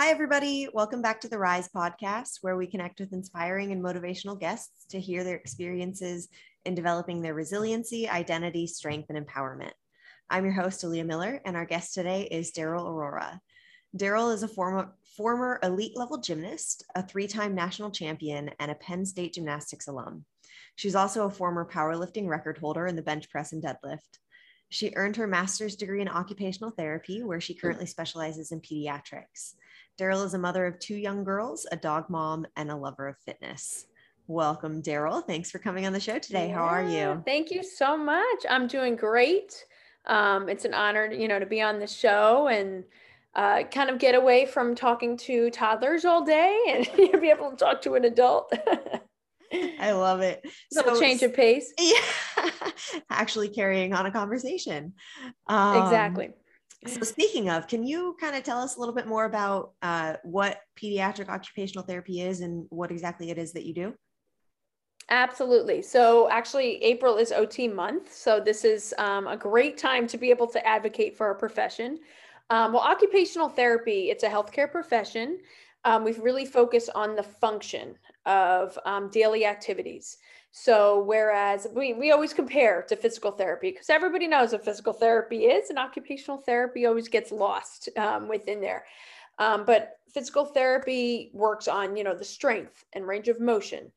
Hi, everybody. Welcome back to the Rise podcast, where we connect with inspiring and motivational guests to hear their experiences in developing their resiliency, identity, strength, and empowerment. I'm your host, Aaliyah Miller, and our guest today is Daryl Arora. Daryl is a former, former elite level gymnast, a three time national champion, and a Penn State gymnastics alum. She's also a former powerlifting record holder in the bench press and deadlift. She earned her master's degree in occupational therapy, where she currently specializes in pediatrics. Daryl is a mother of two young girls, a dog mom, and a lover of fitness. Welcome, Daryl. Thanks for coming on the show today. Yeah, How are you? Thank you so much. I'm doing great. Um, it's an honor, you know, to be on the show and uh, kind of get away from talking to toddlers all day and be able to talk to an adult. I love it. So change of pace. Yeah, actually carrying on a conversation. Um, exactly. So speaking of, can you kind of tell us a little bit more about uh, what pediatric occupational therapy is and what exactly it is that you do? Absolutely. So actually, April is OT month. So this is um, a great time to be able to advocate for our profession. Um, well, occupational therapy, it's a healthcare profession. Um, we've really focused on the function of um, daily activities. So whereas we, we always compare to physical therapy because everybody knows what physical therapy is and occupational therapy always gets lost um, within there. Um, but physical therapy works on, you know, the strength and range of motion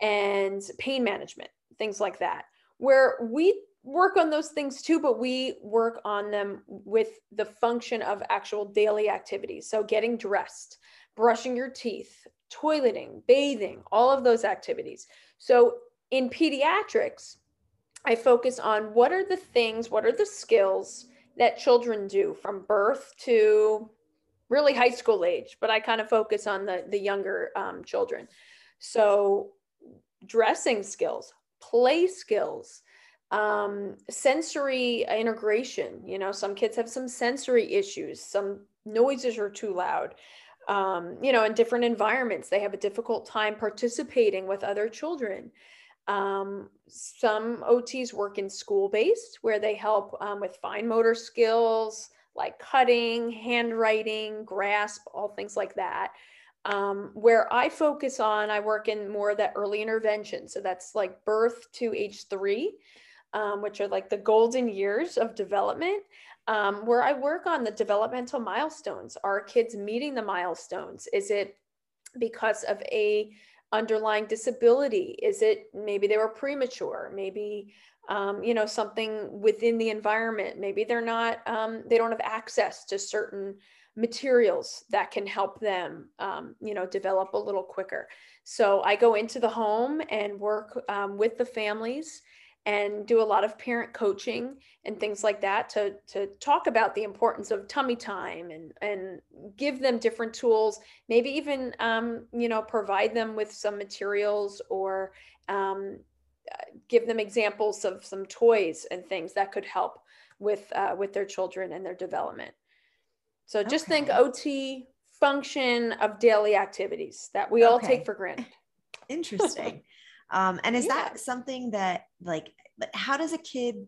and pain management, things like that. Where we work on those things too, but we work on them with the function of actual daily activities. So getting dressed, brushing your teeth, toileting, bathing, all of those activities. So in pediatrics, I focus on what are the things, what are the skills that children do from birth to really high school age, but I kind of focus on the, the younger um, children. So dressing skills, play skills, um, sensory integration. You know, some kids have some sensory issues, some noises are too loud. Um, you know, in different environments, they have a difficult time participating with other children. Um, some OTs work in school based where they help um, with fine motor skills like cutting, handwriting, grasp, all things like that. Um, where I focus on, I work in more that early intervention. So that's like birth to age three, um, which are like the golden years of development, um, where I work on the developmental milestones. Are kids meeting the milestones? Is it because of a underlying disability? Is it maybe they were premature? Maybe um, you know something within the environment. Maybe they're not. Um, they don't have access to certain materials that can help them, um, you know, develop a little quicker. So I go into the home and work um, with the families and do a lot of parent coaching and things like that to to talk about the importance of tummy time and and give them different tools maybe even um, you know provide them with some materials or um, give them examples of some toys and things that could help with uh, with their children and their development so just okay. think ot function of daily activities that we okay. all take for granted interesting um, and is yeah. that something that like, how does a kid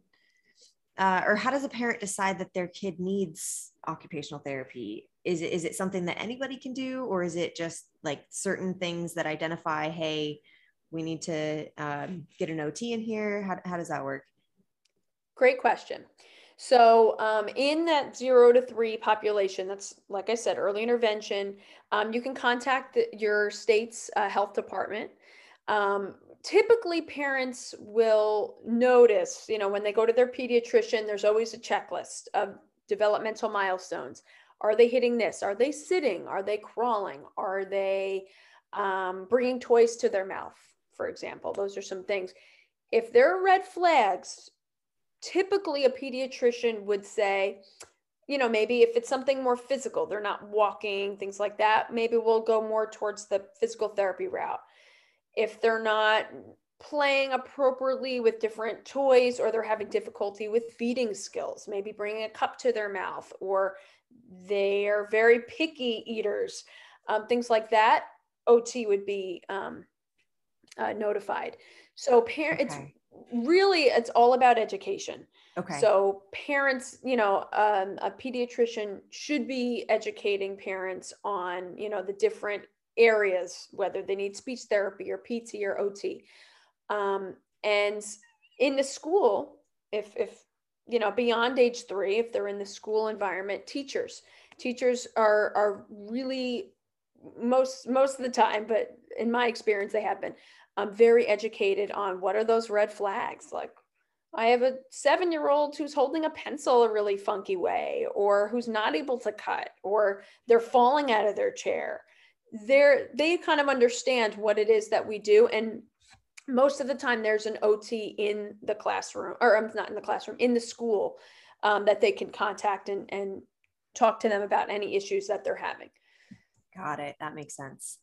uh, or how does a parent decide that their kid needs occupational therapy? Is it, is it something that anybody can do, or is it just like certain things that identify, hey, we need to um, get an OT in here? How, how does that work? Great question. So, um, in that zero to three population, that's like I said, early intervention, um, you can contact the, your state's uh, health department. Um, typically parents will notice, you know, when they go to their pediatrician, there's always a checklist of developmental milestones. Are they hitting this? Are they sitting? Are they crawling? Are they um, bringing toys to their mouth, for example? Those are some things. If there are red flags, typically a pediatrician would say, you know, maybe if it's something more physical, they're not walking, things like that, maybe we'll go more towards the physical therapy route if they're not playing appropriately with different toys or they're having difficulty with feeding skills, maybe bringing a cup to their mouth, or they are very picky eaters, um, things like that, OT would be um, uh, notified. So parents, okay. really it's all about education. Okay. So parents, you know, um, a pediatrician should be educating parents on, you know, the different areas, whether they need speech therapy or PT or OT. Um, and in the school, if if you know beyond age three, if they're in the school environment, teachers teachers are are really most most of the time, but in my experience, they have been um, very educated on what are those red flags like I have a seven year old who's holding a pencil a really funky way, or who's not able to cut, or they're falling out of their chair. They're, they kind of understand what it is that we do. And most of the time, there's an OT in the classroom, or I'm not in the classroom, in the school um, that they can contact and, and talk to them about any issues that they're having. Got it. That makes sense.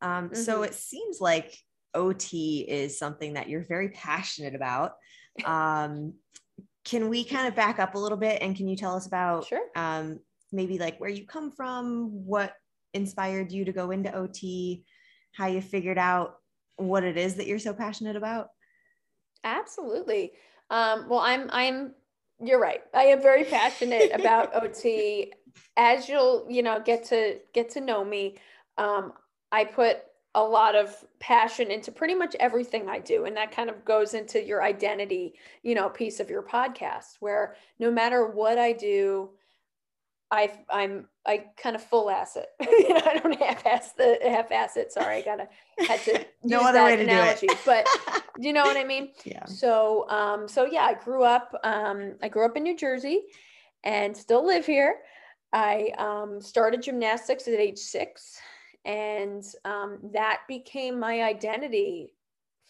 Um, mm-hmm. So it seems like OT is something that you're very passionate about. Um, can we kind of back up a little bit and can you tell us about sure. um, maybe like where you come from, what inspired you to go into OT, how you figured out what it is that you're so passionate about? Absolutely. Um, well, I'm I'm you're right. I am very passionate about OT. As you'll you know get to get to know me, um, I put a lot of passion into pretty much everything I do. And that kind of goes into your identity, you know, piece of your podcast, where no matter what I do, I I'm I kind of full asset. I don't half ass the half asset. Sorry, I gotta had to no other way to analogy, do it. but you know what I mean? Yeah. So um so yeah, I grew up um I grew up in New Jersey and still live here. I um started gymnastics at age six and um, that became my identity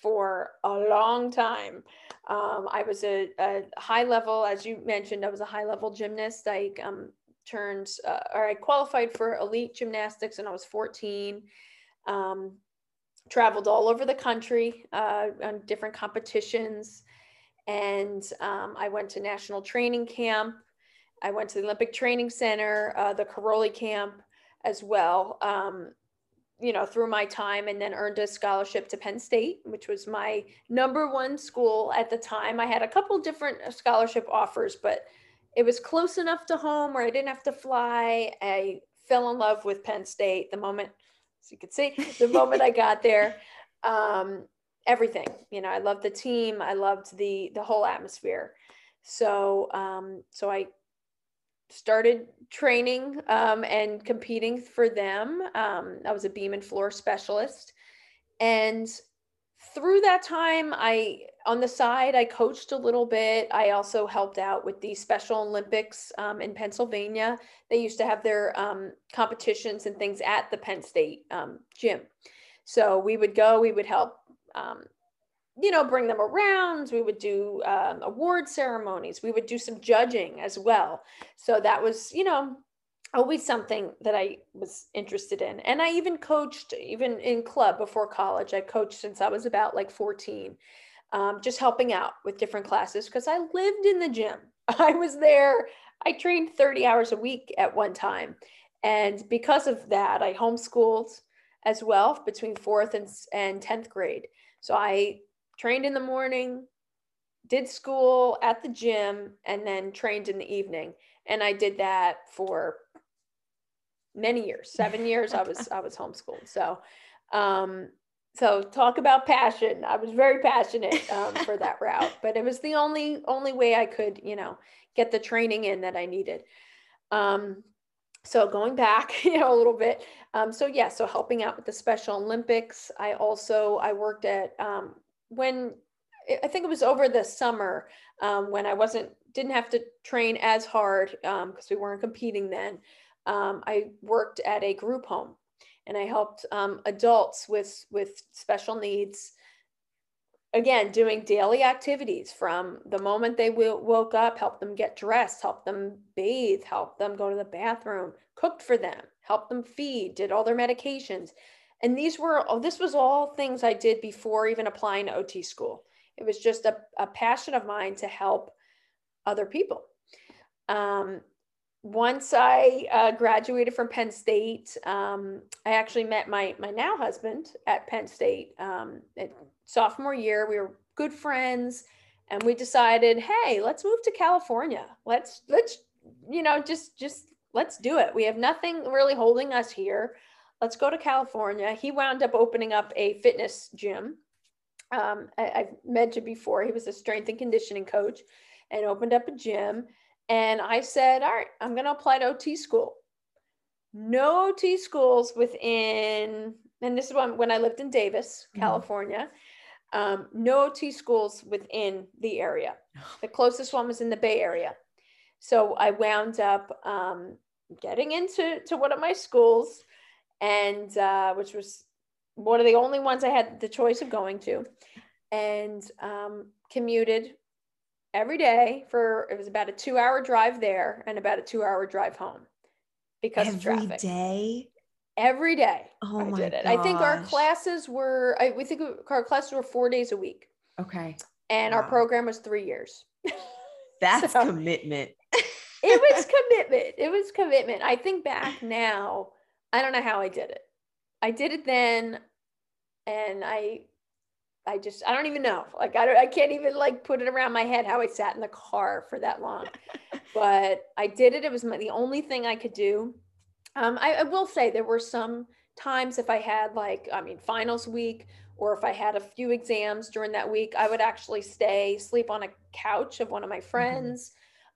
for a long time. Um, I was a, a, high level, as you mentioned, I was a high level gymnast. I um, turned, uh, or I qualified for elite gymnastics when I was 14. Um, traveled all over the country uh, on different competitions. And um, I went to national training camp. I went to the Olympic Training Center, uh, the Karolyi camp as well. Um, you know, through my time and then earned a scholarship to Penn State, which was my number one school at the time. I had a couple different scholarship offers, but it was close enough to home where I didn't have to fly. I fell in love with Penn State the moment, as you can see, the moment I got there. Um, everything, you know, I loved the team. I loved the the whole atmosphere. So, um, so I started training um, and competing for them. Um, I was a beam and floor specialist. And through that time, I, on the side, I coached a little bit. I also helped out with the Special Olympics um, in Pennsylvania. They used to have their um, competitions and things at the Penn State um, gym. So we would go, we would help um, you know, bring them around. We would do um, award ceremonies. We would do some judging as well. So that was, you know, always something that I was interested in. And I even coached, even in club before college. I coached since I was about like 14, um, just helping out with different classes because I lived in the gym. I was there. I trained 30 hours a week at one time. And because of that, I homeschooled as well between fourth and, and 10th grade. So I trained in the morning, did school at the gym, and then trained in the evening. And I did that for many years, seven years. I was I was homeschooled. So, um, so talk about passion. I was very passionate um, for that route, but it was the only only way I could, you know, get the training in that I needed. Um, so going back, you know, a little bit. Um, so yeah, so helping out with the Special Olympics. I also I worked at um, when I think it was over the summer um, when I wasn't didn't have to train as hard because um, we weren't competing then. Um, I worked at a group home and I helped um, adults with with special needs. Again, doing daily activities from the moment they w- woke up, help them get dressed, help them bathe, help them go to the bathroom, cooked for them, helped them feed, did all their medications and these were, oh, this was all things I did before even applying to OT school. It was just a, a passion of mine to help other people. Um, once I uh, graduated from Penn State, um, I actually met my my now husband at Penn State. Um, at sophomore year, we were good friends and we decided, hey, let's move to California. Let's let's you know just just let's do it. We have nothing really holding us here. Let's go to California. He wound up opening up a fitness gym. Um, I, I've mentioned before, he was a strength and conditioning coach and opened up a gym. And I said, All right, I'm going to apply to OT school. No OT schools within, and this is when, when I lived in Davis, mm-hmm. California. Um, no OT schools within the area. The closest one was in the Bay Area. So I wound up um, getting into to one of my schools, and uh, which was one of the only ones I had the choice of going to, and um, commuted every day for it was about a two hour drive there and about a two hour drive home because every of traffic. Every day. Every day. Oh I my did it. Gosh. I think our classes were I we think our classes were four days a week. Okay. And wow. our program was three years. That's so, commitment. it was commitment. It was commitment. I think back now, I don't know how I did it. I did it then and I I just I don't even know. Like I don't I can't even like put it around my head how I sat in the car for that long. but I did it. It was my, the only thing I could do. Um, I, I will say there were some times if I had like I mean finals week or if I had a few exams during that week, I would actually stay sleep on a couch of one of my mm-hmm. friends.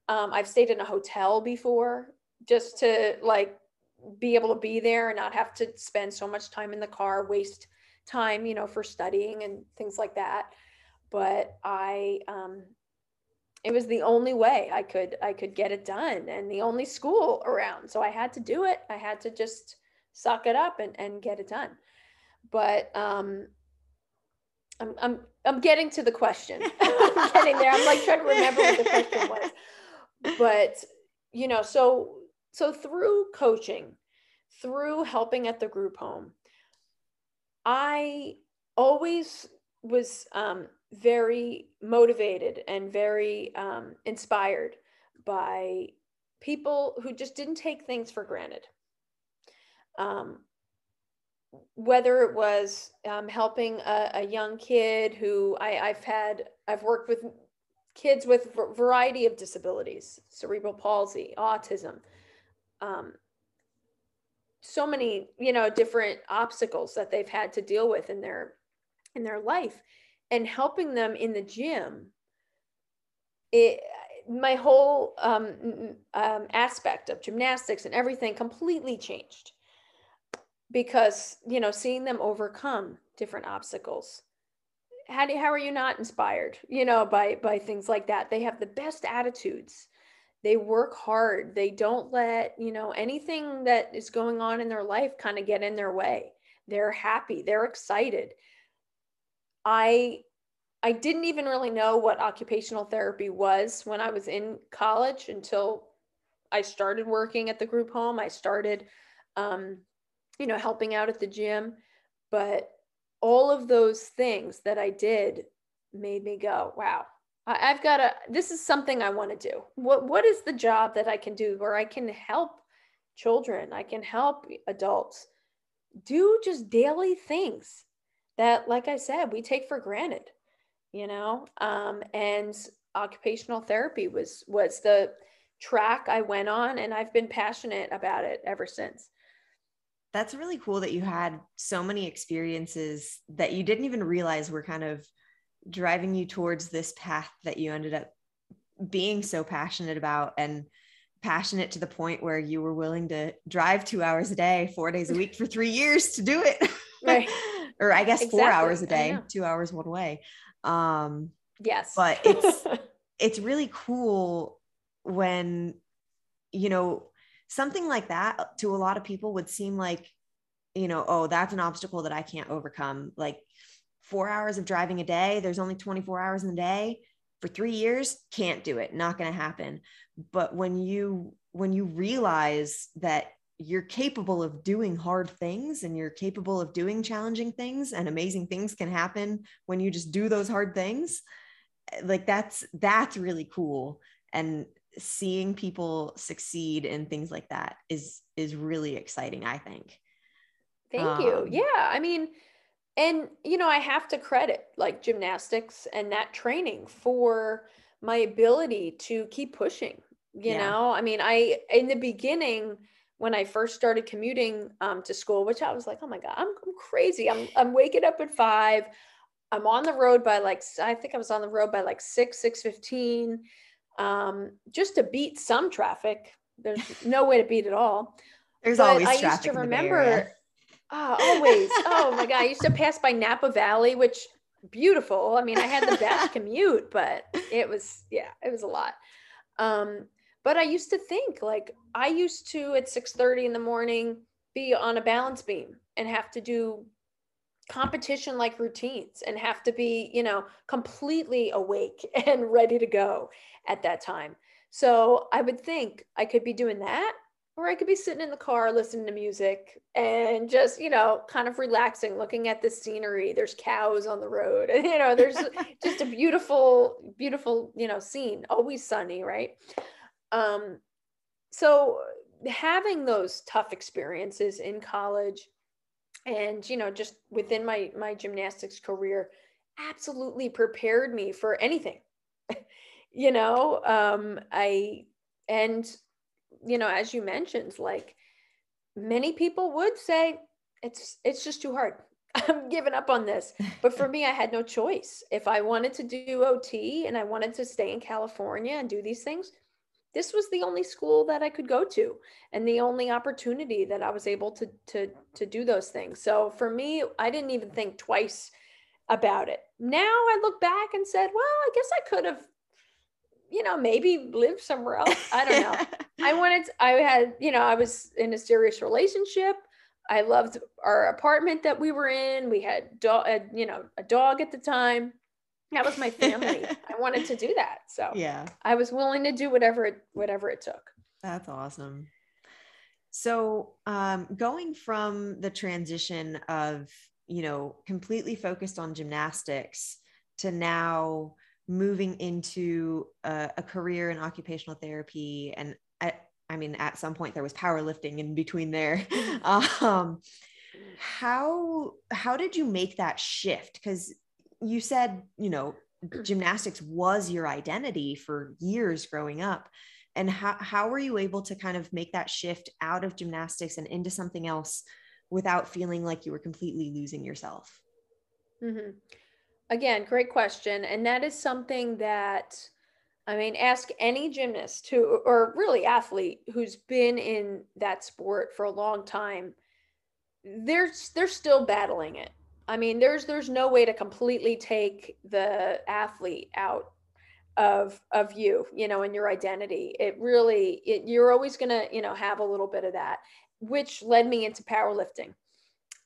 Mm-hmm. Um, I've stayed in a hotel before just to like be able to be there and not have to spend so much time in the car, waste time, you know, for studying and things like that. But I, um, it was the only way I could I could get it done and the only school around. So I had to do it. I had to just suck it up and, and get it done. But um, I'm I'm I'm getting to the question. I'm getting there. I'm like trying to remember what the question was. But you know, so so through coaching, through helping at the group home, I always was um, very motivated and very um, inspired by people who just didn't take things for granted. Um, whether it was um, helping a, a, young kid who I, I've had, I've worked with kids with a variety of disabilities, cerebral palsy, autism, um, so many you know different obstacles that they've had to deal with in their in their life and helping them in the gym it my whole um, um, aspect of gymnastics and everything completely changed because you know seeing them overcome different obstacles. How do how are you not inspired you know by by things like that? They have the best attitudes they work hard they don't let you know anything that is going on in their life kind of get in their way. They're happy they're excited. I i didn't even really know what occupational therapy was when i was in college until i started working at the group home. I started um, you know helping out at the gym but all of those things that i did made me go wow I've got to, this is something I want to do. What, what is the job that I can do where I can help children? I can help adults do just daily things that, like I said, we take for granted, you know? Um, and occupational therapy was, was the track I went on and I've been passionate about it ever since. That's really cool that you had so many experiences that you didn't even realize were kind of driving you towards this path that you ended up being so passionate about and passionate to the point where you were willing to drive two hours a day, four days a week for three years to do it. Right. or I guess exactly. four hours a day, two hours one way. Um, yes. But it's, it's really cool when, you know, something like that to a lot of people would seem like, you know, oh, that's an obstacle that I can't overcome. Like four hours of driving a day, there's only 24 hours in the day for three years, can't do it, not going to happen. But when you, when you realize that you're capable of doing hard things and you're capable of doing challenging things and amazing things can happen when you just do those hard things like that's that's really cool. And seeing people succeed in things like that is is really exciting i think. Thank um, you yeah i mean and you know i have to credit like gymnastics and that training for my ability to keep pushing you yeah. know? I mean i in the beginning when i first started commuting um, to school which i was like oh my god i'm, I'm crazy. I'm, I'm waking up at five. I'm on the road by like i think i was on the road by like 6 615 um, just to beat some traffic there's no way to beat it all. There's but always i used to remember Oh, always. oh my God. I used to pass by Napa Valley, which beautiful. I mean, I had the best commute, but it was, yeah, it was a lot. Um, but I used to think like I used to at 6 30 in the morning be on a balance beam and have to do competition like routines and have to be, you know, completely awake and ready to go at that time. So I would think I could be doing that or I could be sitting in the car listening to music and just, you know, kind of relaxing, looking at the scenery. There's cows on the road. And, you know, there's just a beautiful, beautiful, you know, scene, always sunny, right? Um, so having those tough experiences in college and, you know, just within my my gymnastics career absolutely prepared me for anything. you know, um, I and you know, as you mentioned, like many people would say it's it's just too hard. I'm giving up on this. But for me, I had no choice. If I wanted to do OT and I wanted to stay in California and do these things, this was the only school that I could go to and the only opportunity that I was able to to to do those things. So for me, I didn't even think twice about it. Now I look back and said, well, I guess I could have you know, maybe live somewhere else. I don't know. I wanted, to, I had, you know, I was in a serious relationship. I loved our apartment that we were in. We had, dog, you know, a dog at the time. That was my family. I wanted to do that. So yeah, I was willing to do whatever it, whatever it took. That's awesome. So um, going from the transition of, you know, completely focused on gymnastics to now moving into a, a career in occupational therapy and I, I mean at some point there was powerlifting in between there um, how how did you make that shift because you said you know gymnastics was your identity for years growing up and how, how were you able to kind of make that shift out of gymnastics and into something else without feeling like you were completely losing yourself mm-hmm. Again, great question. And that is something that, I mean, ask any gymnast who, or really athlete who's been in that sport for a long time. They're, they're still battling it. I mean, there's there's no way to completely take the athlete out of of you, you know, and your identity. It really, it, you're always gonna, you know, have a little bit of that, which led me into powerlifting.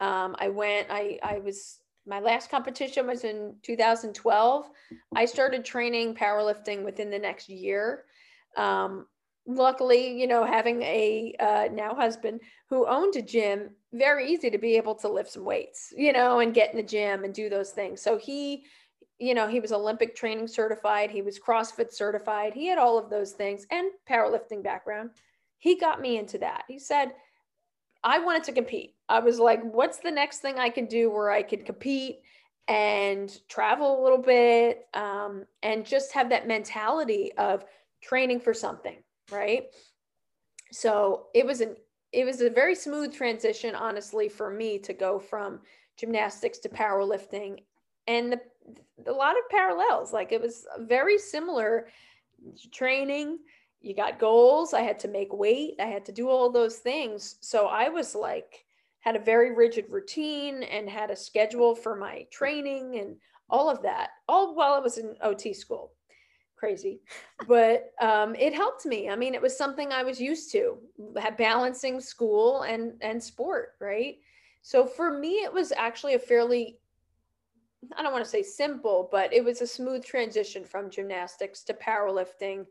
Um, I went, I I was my last competition was in 2012. I started training powerlifting within the next year. Um, luckily, you know, having a uh, now husband who owned a gym, very easy to be able to lift some weights, you know, and get in the gym and do those things. So he, you know, he was Olympic training certified, he was CrossFit certified, he had all of those things and powerlifting background. He got me into that. He said, I wanted to compete. I was like, what's the next thing I can do where I could compete and travel a little bit um, and just have that mentality of training for something, right? So it was an it was a very smooth transition, honestly, for me to go from gymnastics to powerlifting, and the, a lot of parallels. Like it was very similar training you got goals. I had to make weight. I had to do all those things. So I was like, had a very rigid routine and had a schedule for my training and all of that, all while I was in OT school. Crazy, but um, it helped me. I mean, it was something I was used to, balancing school and and sport, right? So for me, it was actually a fairly I don't want to say simple, but it was a smooth transition from gymnastics to powerlifting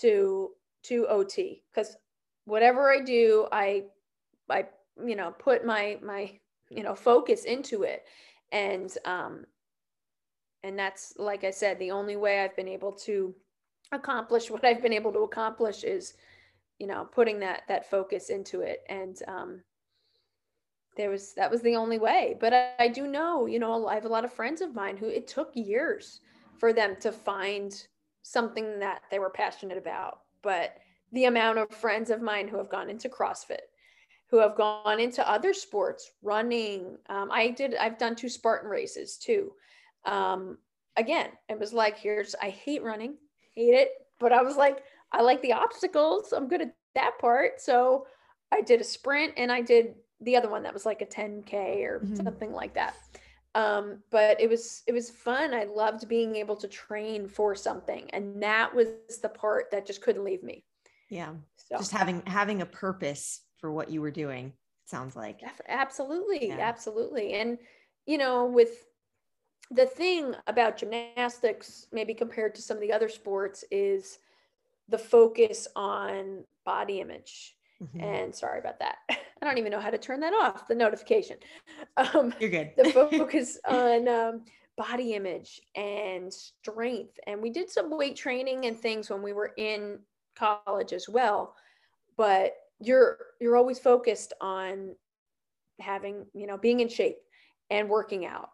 to to OT because whatever I do, I I you know put my my you know focus into it, and um, and that's like I said, the only way I've been able to accomplish what I've been able to accomplish is you know putting that that focus into it and um, there was that was the only way. But I, I do know, you know, I have a lot of friends of mine who it took years for them to find something that they were passionate about. But the amount of friends of mine who have gone into CrossFit, who have gone into other sports, running. Um, I did. I've done two Spartan races too. Um, again, it was like, here's. I hate running, hate it, but I was like, I like the obstacles. I'm good at that part. So I did a sprint and I did the other one that was like a 10k or mm-hmm. something like that. Um, but it was it was fun. I loved being able to train for something, and that was the part that just couldn't leave me. Yeah, so. just having having a purpose for what you were doing. Sounds like absolutely, yeah. absolutely, and you know with the thing about gymnastics, maybe compared to some of the other sports, is the focus on body image Mm-hmm. And sorry about that. I don't even know how to turn that off, the notification. Um, You're good. the focus on um, body image and strength. And we did some weight training and things when we were in college as well. But you're you're always focused on having, you know, being in shape and working out.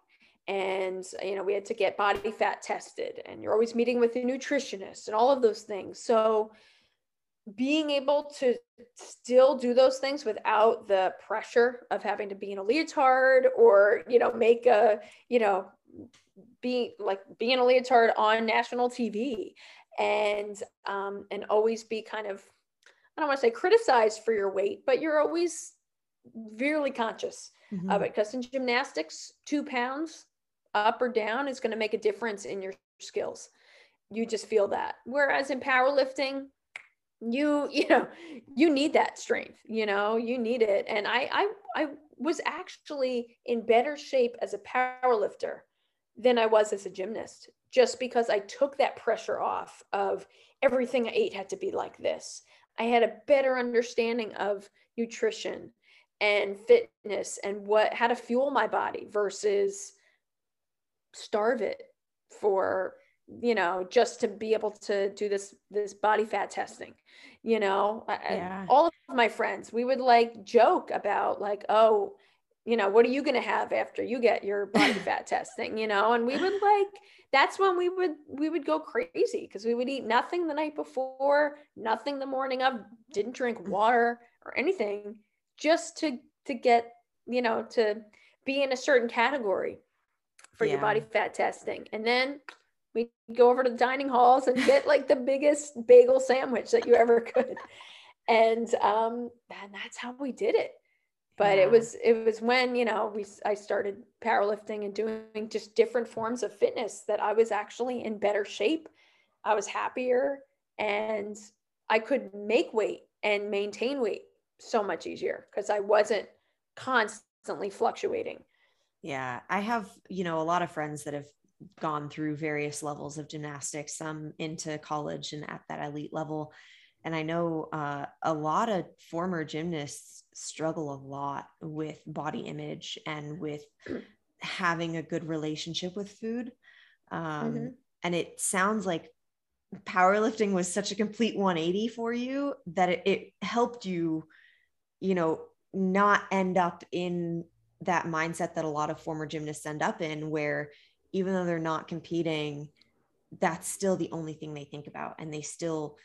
And you know, we had to get body fat tested and you're always meeting with a nutritionist and all of those things. So being able to still do those things without the pressure of having to be in a leotard or you know make a you know be like being in a leotard on national tv and um and always be kind of i don't want to say criticized for your weight but you're always really conscious mm-hmm. of it because in gymnastics two pounds up or down is going to make a difference in your skills you just feel that whereas in powerlifting you you know you need that strength you know you need it. And i i i was actually in better shape as a power lifter than i was as a gymnast just because i took that pressure off of everything i ate had to be like this. I had a better understanding of nutrition and fitness and what how to fuel my body versus starve it for you know just to be able to do this this body fat testing you know yeah. all of my friends we would like joke about like oh you know what are you going to have after you get your body fat testing you know and we would like that's when we would we would go crazy because we would eat nothing the night before nothing the morning of didn't drink mm. water or anything just to to get you know to be in a certain category for yeah. your body fat testing and then we go over to the dining halls and get like the biggest bagel sandwich that you ever could. And um and that's how we did it. But yeah. it was it was when you know we i started powerlifting and doing just different forms of fitness that i was actually in better shape. I was happier and i could make weight and maintain weight so much easier because i wasn't constantly fluctuating. Yeah i have you know a lot of friends that have gone through various levels of gymnastics, some into college and at that elite level. And I know uh, a lot of former gymnasts struggle a lot with body image and with having a good relationship with food. Um, mm-hmm. And it sounds like powerlifting was such a complete 180 for you that it, it helped you, you know, not end up in that mindset that a lot of former gymnasts end up in where even though they're not competing, that's still the only thing they think about. And they still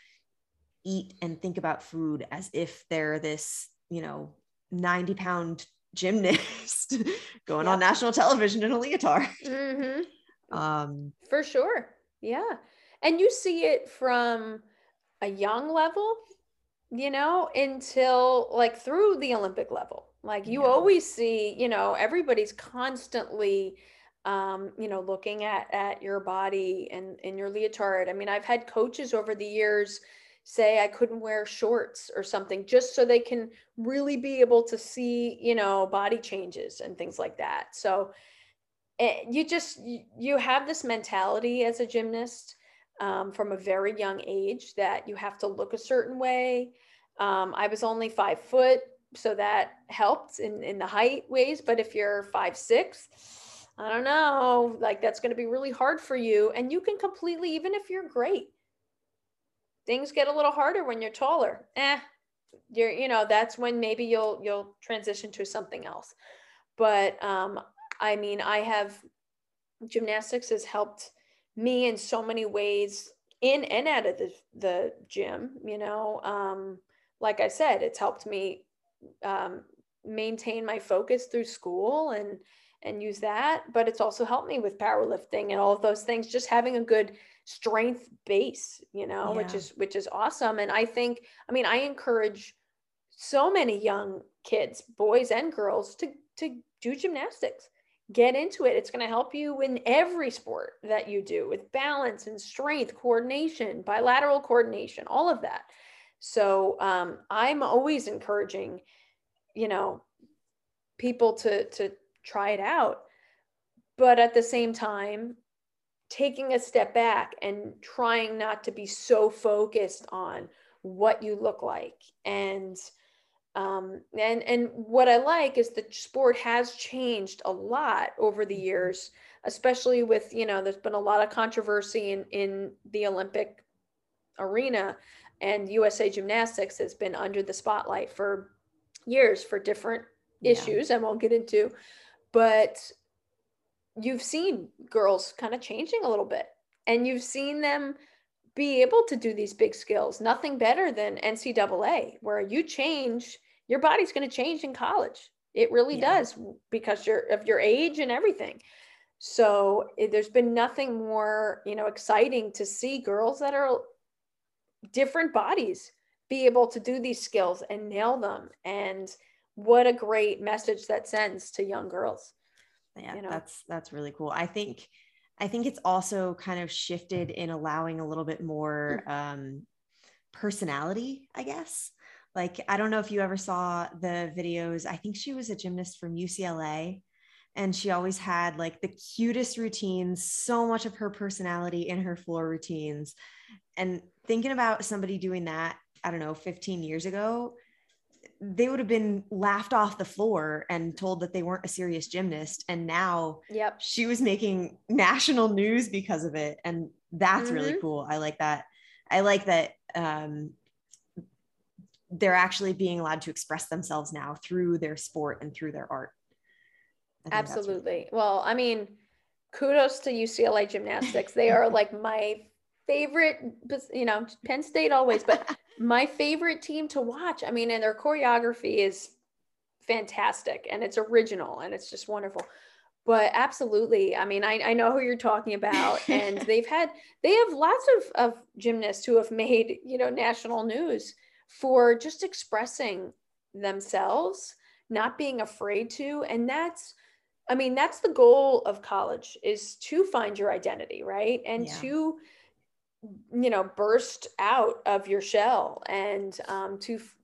eat and think about food as if they're this, you know, 90 pound gymnast going on national television in a leotard. Mm-hmm. Um, For sure. Yeah. And you see it from a young level, you know, until like through the Olympic level. Like you yeah. always see, you know, everybody's constantly um, you know, looking at at your body and in your leotard. I mean, I've had coaches over the years say I couldn't wear shorts or something just so they can really be able to see, you know, body changes and things like that. So eh, you just you have this mentality as a gymnast um, from a very young age that you have to look a certain way. Um, I was only five foot, so that helped in in the height ways. But if you're five six, I don't know, like that's going to be really hard for you. And you can completely, even if you're great, things get a little harder when you're taller. Eh, you're you know that's when maybe you'll you'll transition to something else but um i mean i have gymnastics has helped me in so many ways in and out of the, the gym you know um like i said it's helped me um maintain my focus through school and and use that but it's also helped me with powerlifting and all of those things just having a good strength base you know yeah. which is which is awesome. And i think i mean i encourage so many young kids boys and girls to to do gymnastics. Get into it. It's going to help you in every sport that you do with balance and strength coordination bilateral coordination all of that. So um, i'm always encouraging you know people to to try it out but at the same time taking a step back and trying not to be so focused on what you look like and um, and and what I like is the sport has changed a lot over the mm-hmm. years, especially with you know there's been a lot of controversy in in the Olympic arena, and USA Gymnastics has been under the spotlight for years for different yeah. issues I won't get into, but you've seen girls kind of changing a little bit and you've seen them be able to do these big skills. Nothing better than NCAA, where you change, your body's going to change in college. It really yeah. does because you're of your age and everything. So it, there's been nothing more, you know, exciting to see girls that are different bodies be able to do these skills and nail them. And what a great message that sends to young girls yeah you know? that's that's really cool i think i think it's also kind of shifted in allowing a little bit more mm. um personality i guess like i don't know if you ever saw the videos i think she was a gymnast from ucla and she always had like the cutest routines so much of her personality in her floor routines and thinking about somebody doing that i don't know 15 years ago they would have been laughed off the floor and told that they weren't a serious gymnast. And now yep. she was making national news because of it. And that's mm-hmm. really cool. I like that. I like that um, they're actually being allowed to express themselves now through their sport and through their art. Absolutely really well i mean kudos to ucla gymnastics. They are like my favorite you know penn state always but my favorite team to watch. I mean, and their choreography is fantastic and it's original and it's just wonderful. But absolutely, I mean, I, I know who you're talking about, and they've had they have lots of, of gymnasts who have made you know national news for just expressing themselves, not being afraid to, and that's I mean, that's the goal of college is to find your identity, right? And yeah. to you know burst out of your shell and um, to f-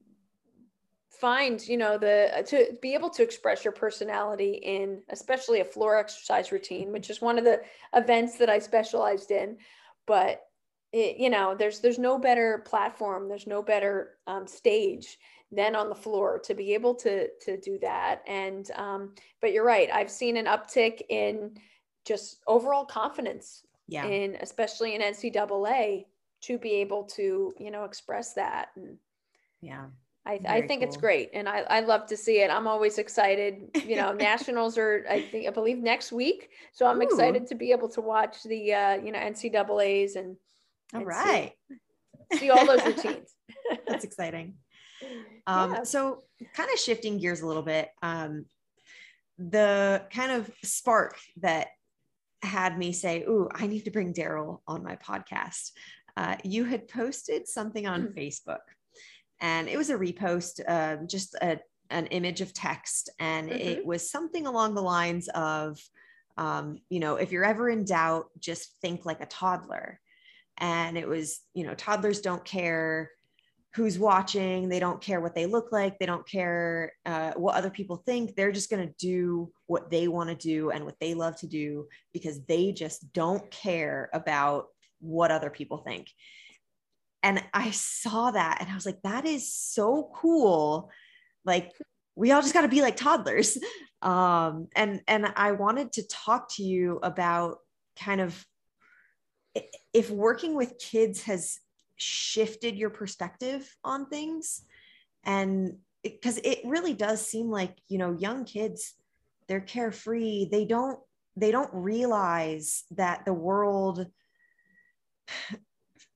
find you know the to be able to express your personality in especially a floor exercise routine which is one of the events that i specialized in. But it, you know there's there's no better platform there's no better um, stage than on the floor to be able to to do that. And um, but you're right i've seen an uptick in just overall confidence yeah in especially in ncaa to be able to you know express that and yeah I, I think cool. it's great and I, I love to see it. I'm always excited. You know, nationals are I think I believe next week. So I'm Ooh. excited to be able to watch the uh, you know, NCAAs and, all and right. See, see all those routines. That's exciting. Um, yeah. so kind of shifting gears a little bit. Um, the kind of spark that had me say, Ooh, I need to bring Daryl on my podcast. Uh, you had posted something on mm-hmm. Facebook, and it was a repost, uh, just a, an image of text. And mm-hmm. it was something along the lines of, um, you know, if you're ever in doubt, just think like a toddler. And it was, you know, toddlers don't care who's watching. They don't care what they look like. They don't care uh, what other people think. They're just going to do what they want to do and what they love to do because they just don't care about what other people think. And I saw that and I was like, that is so cool. Like, we all just got to be like toddlers. Um, and and I wanted to talk to you about kind of if working with kids has shifted your perspective on things. And because it, it really does seem like you know young kids they're carefree. They don't they don't realize that the world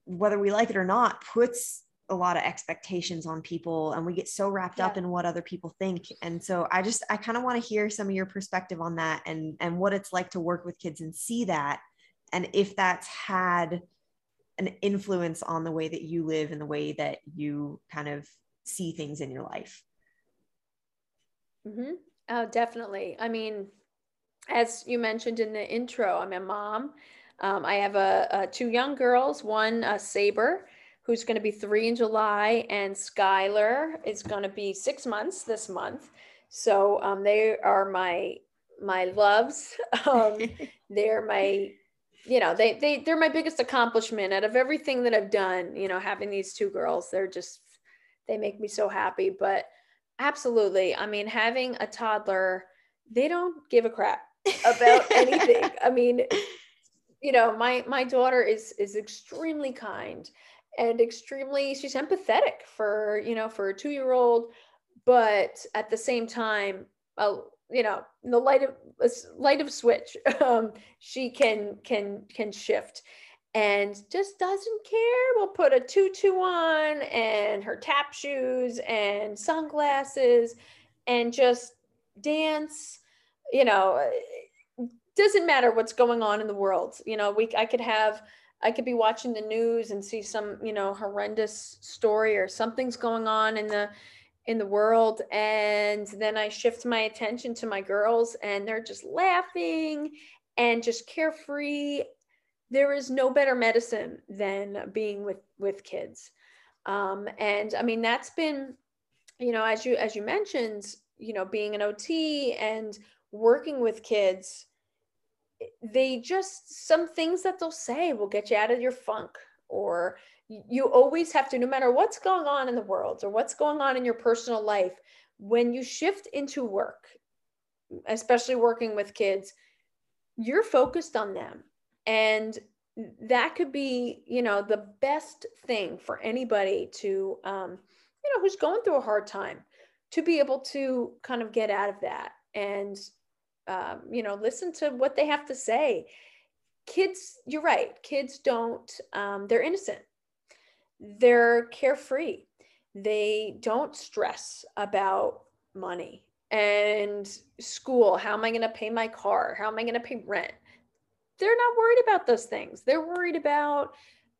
whether we like it or not puts a lot of expectations on people and we get so wrapped yeah. up in what other people think. And so i just i kind of want to hear some of your perspective on that and and what it's like to work with kids and see that. And if that's had an influence on the way that you live and the way that you kind of see things in your life mm-hmm. oh definitely i mean as you mentioned in the intro i'm a mom um, i have a, a, two young girls one a saber who's going to be three in July, and Skylar is going to be six months this month. So um, they are my my loves. Um, they're my, you know, they they they're my biggest accomplishment out of everything that I've done. You know, having these two girls, they're just they make me so happy. But absolutely, I mean, having a toddler, they don't give a crap about anything. I mean, you know, my my daughter is is extremely kind and extremely she's empathetic for you know for a two year old but at the same time uh, you know in the light of light of switch um, she can can can shift. And just doesn't care. We'll put a tutu on and her tap shoes and sunglasses and just dance you know doesn't matter what's going on in the world. You know we i could have I could be watching the news and see some, you know, horrendous story or something's going on in the in the world and then I shift my attention to my girls and they're just laughing and just carefree. There is no better medicine than being with with kids. Um, and I mean that's been you know as you as you mentioned, you know, being an OT and working with kids they just some things that they'll say will get you out of your funk or you always have to no matter what's going on in the world or what's going on in your personal life when you shift into work especially working with kids you're focused on them. And that could be you know the best thing for anybody to um, you know who's going through a hard time to be able to kind of get out of that and um, you know listen to what they have to say. Kids you're right kids don't um, they're innocent they're carefree. They don't stress about money. And school how am i going to pay my car? How am i going to pay rent? They're not worried about those things. They're worried about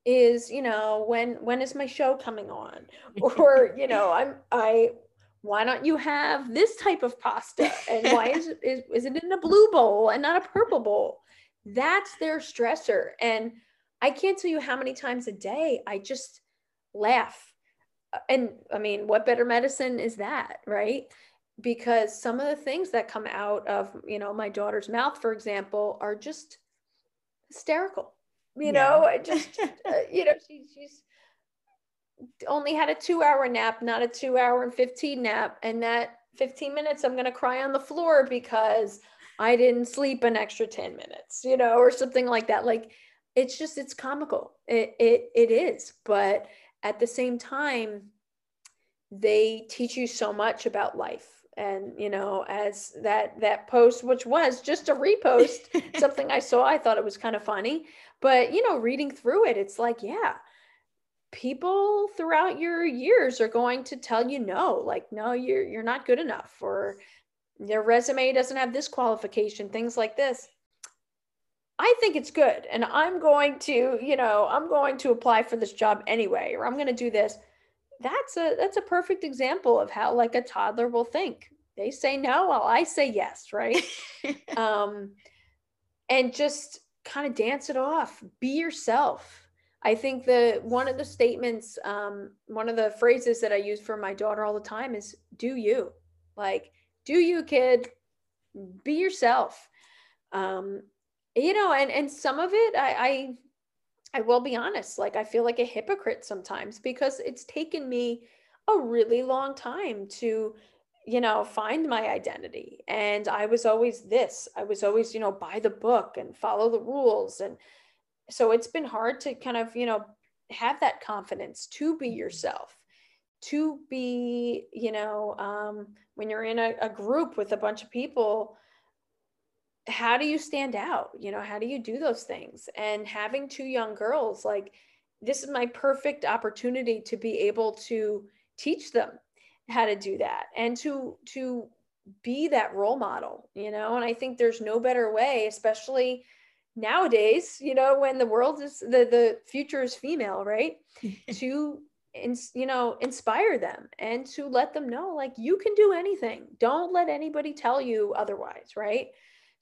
is you know when when is my show coming on? Or you know i'm i why don't you have this type of pasta? And why is it is, is it in a blue bowl and not a purple bowl? That's their stressor. And i can't tell you how many times a day i just laugh uh, and i mean what better medicine is that right because some of the things that come out of you know my daughter's mouth for example are just hysterical you yeah. know I just uh, you know she, she's only had a two hour nap, not a two hour and 15 nap. And that 15 minutes, I'm going to cry on the floor because I didn't sleep an extra 10 minutes, you know, or something like that. Like it's just, it's comical. It, it, it is. But at the same time, they teach you so much about life. And you know as that that post which was just a repost something i saw i thought it was kind of funny. But you know reading through it it's like yeah people throughout your years are going to tell you no like no you're you're not good enough or your resume doesn't have this qualification things like this i think it's good and i'm going to you know i'm going to apply for this job anyway or i'm going to do this. That's a that's a perfect example of how like a toddler will think. They say no while i say yes right? Um and just kind of dance it off. Be yourself. I think that one of the statements, um, one of the phrases that I use for my daughter all the time is do you. Like, do you, kid, be yourself. Um, you know, and and some of it I, I I will be honest, like I feel like a hypocrite sometimes because it's taken me a really long time to you know find my identity and i was always this i was always you know by the book and follow the rules and so it's been hard to kind of you know have that confidence to be mm-hmm. yourself to be, you know, um, when you're in a, a group with a bunch of people, how do you stand out? You know, how do you do those things? And having two young girls, like, this is my perfect opportunity to be able to teach them how to do that and to to be that role model you know and i think there's no better way especially nowadays you know when the world is the the future is female right to you know inspire them and to let them know like you can do anything don't let anybody tell you otherwise right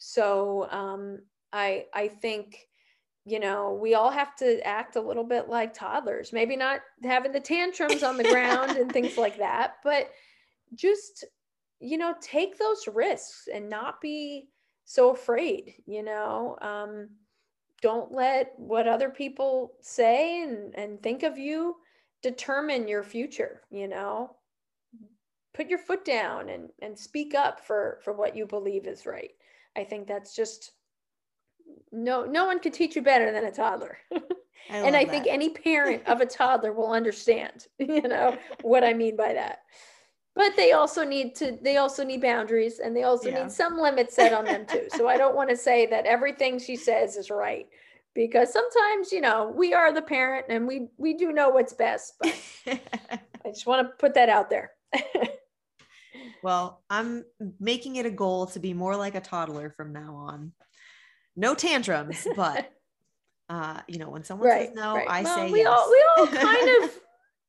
so um i i think you know we all have to act a little bit like toddlers maybe not having the tantrums on the ground and things like that but just you know take those risks and not be so afraid you know? Um, don't let what other people say and, and think of you determine your future you know? Put your foot down and and speak up for for what you believe is right i think that's just no no one could teach you better than a toddler I and i that. think any parent of a toddler will understand you know what i mean by that but they also need to they also need boundaries and they also yeah. need some limits set on them too so i don't want to say that everything she says is right because sometimes you know we are the parent and we we do know what's best but i just want to put that out there well i'm making it a goal to be more like a toddler from now on. No tantrums but uh you know when someone right, says no right. i well, say we yes. all we all kind of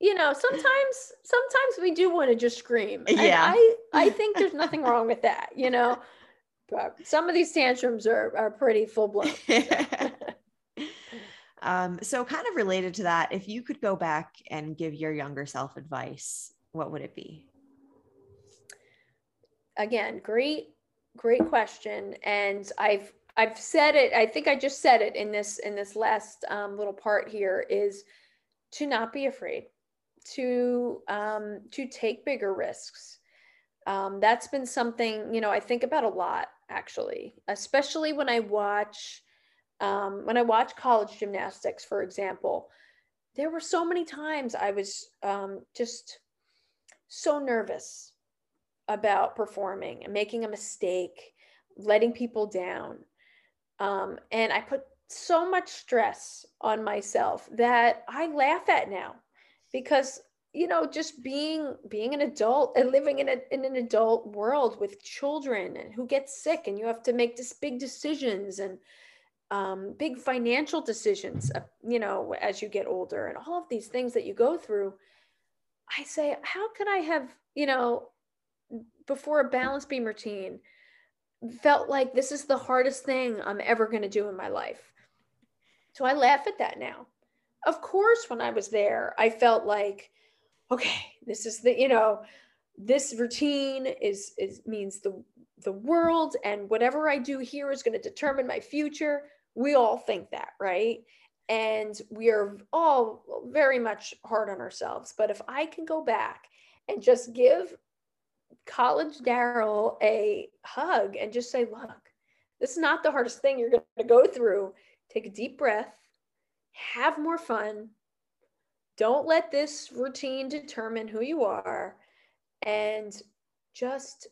you know sometimes sometimes we do want to just scream. Yeah. I, I think there's nothing wrong with that you know? But some of these tantrums are are pretty full blown um so kind of related to that if you could go back and give your younger self advice what would it be again great great question and i've i've said it i think i just said it in this in this last um, little part here is to not be afraid to um, to take bigger risks. Um, that's been something you know I think about a lot actually, especially when I watch um, when I watch college gymnastics, for example. There were so many times I was um, just so nervous about performing and making a mistake, letting people down. Um, and I put so much stress on myself that I laugh at now because you know just being being an adult and living in, a, in an adult world with children and who get sick and you have to make this big decisions and um, big financial decisions uh, you know as you get older and all of these things that you go through i say how could i have you know before a balance beam routine felt like this is the hardest thing i'm ever going to do in my life so i laugh at that now of course, when I was there, I felt like, okay, this is the, you know, this routine is, is means the, the world and whatever I do here is going to determine my future. We all think that, right? And we are all very much hard on ourselves. But if I can go back and just give college Daryl a hug and just say, look, this is not the hardest thing you're going to go through. Take a deep breath have more fun. Don't let this routine determine who you are and just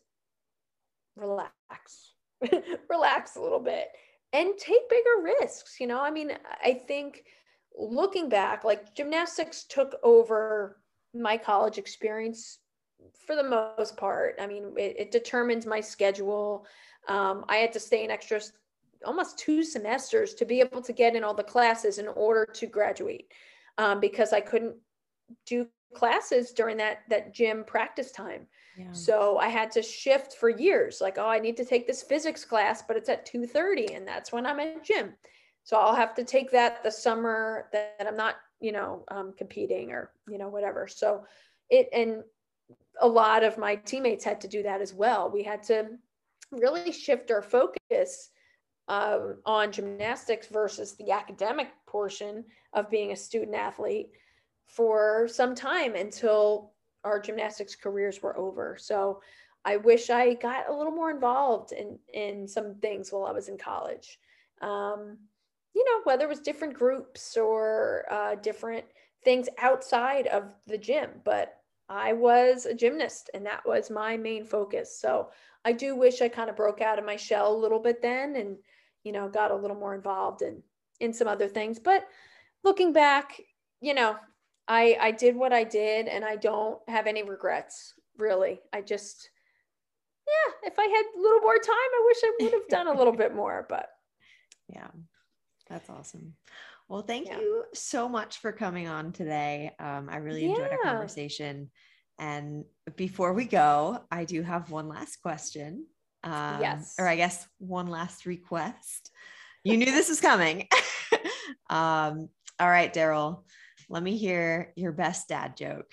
relax. relax a little bit and take bigger risks. You know, I mean, I think looking back, like gymnastics took over my college experience for the most part. I mean, it, it determined my schedule. Um, I had to stay an extra almost two semesters to be able to get in all the classes in order to graduate um, because I couldn't do classes during that that gym practice time. Yeah. So I had to shift for years like oh I need to take this physics class but it's at 2:30 and that's when I'm at gym. So I'll have to take that the summer that I'm not, you know, um, competing or, you know, whatever. So it and a lot of my teammates had to do that as well. We had to really shift our focus um, on gymnastics versus the academic portion of being a student athlete for some time until our gymnastics careers were over. So I wish I got a little more involved in in some things while I was in college. Um, you know, whether it was different groups or uh, different things outside of the gym, but I was a gymnast and that was my main focus. So I do wish I kind of broke out of my shell a little bit then and, you know, got a little more involved in, in some other things. But looking back, you know, I, I did what I did and I don't have any regrets really. I just, yeah, if I had a little more time, I wish I would have done a little bit more, but yeah, that's awesome. Well, thank yeah. you so much for coming on today. Um, I really enjoyed our conversation. And before we go, I do have one last question. Um, yes. Or I guess one last request. You knew this was coming. um, all right, Daryl, let me hear your best dad joke.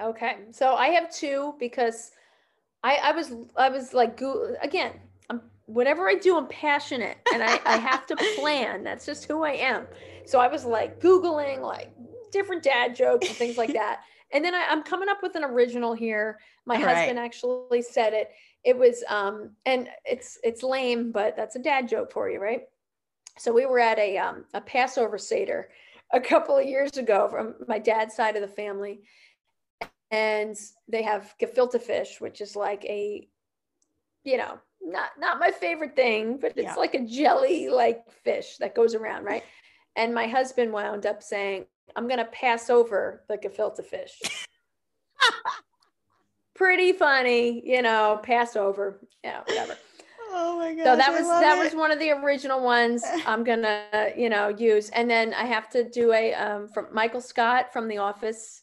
Okay. So I have two because I, I was, I was like, again, whatever I do, I'm passionate and I, I have to plan. That's just who I am. So I was like Googling like different dad jokes and things like that. And then I, am coming up with an original here. My All husband right. actually said it. It was um and it's it's lame, but that's a dad joke for you, right? So we were at a um a Passover Seder a couple of years ago from my dad's side of the family. And they have gefilte fish, which is like a, you know, not not my favorite thing, but it's yeah. like a jelly like fish that goes around, right? And my husband wound up saying, "I'm going to pass over the gefilte fish." Pretty funny, you know, pass over, yeah, whatever. Oh my god. So that was that it. was one of the original ones I'm gonna, you know, use. And then I have to do a um from Michael Scott from The Office.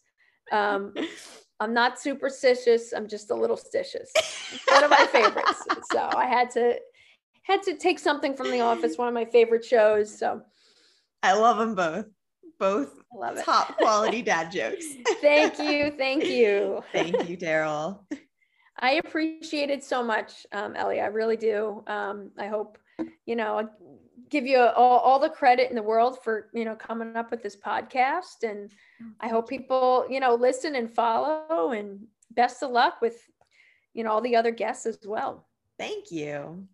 Um I'm not superstitious. I'm just a little stitious. one of my favorites. So I had to had to take something from The Office, one of my favorite shows. So I love them both. Both love top quality dad jokes. thank you. Thank you. thank you, Daryl. I appreciate it so much, um, Ellie. I really do. Um, I hope, you know, give you all, all the credit in the world for you know coming up with this podcast. And i hope people you know listen and follow and best of luck with you know all the other guests as well. Thank you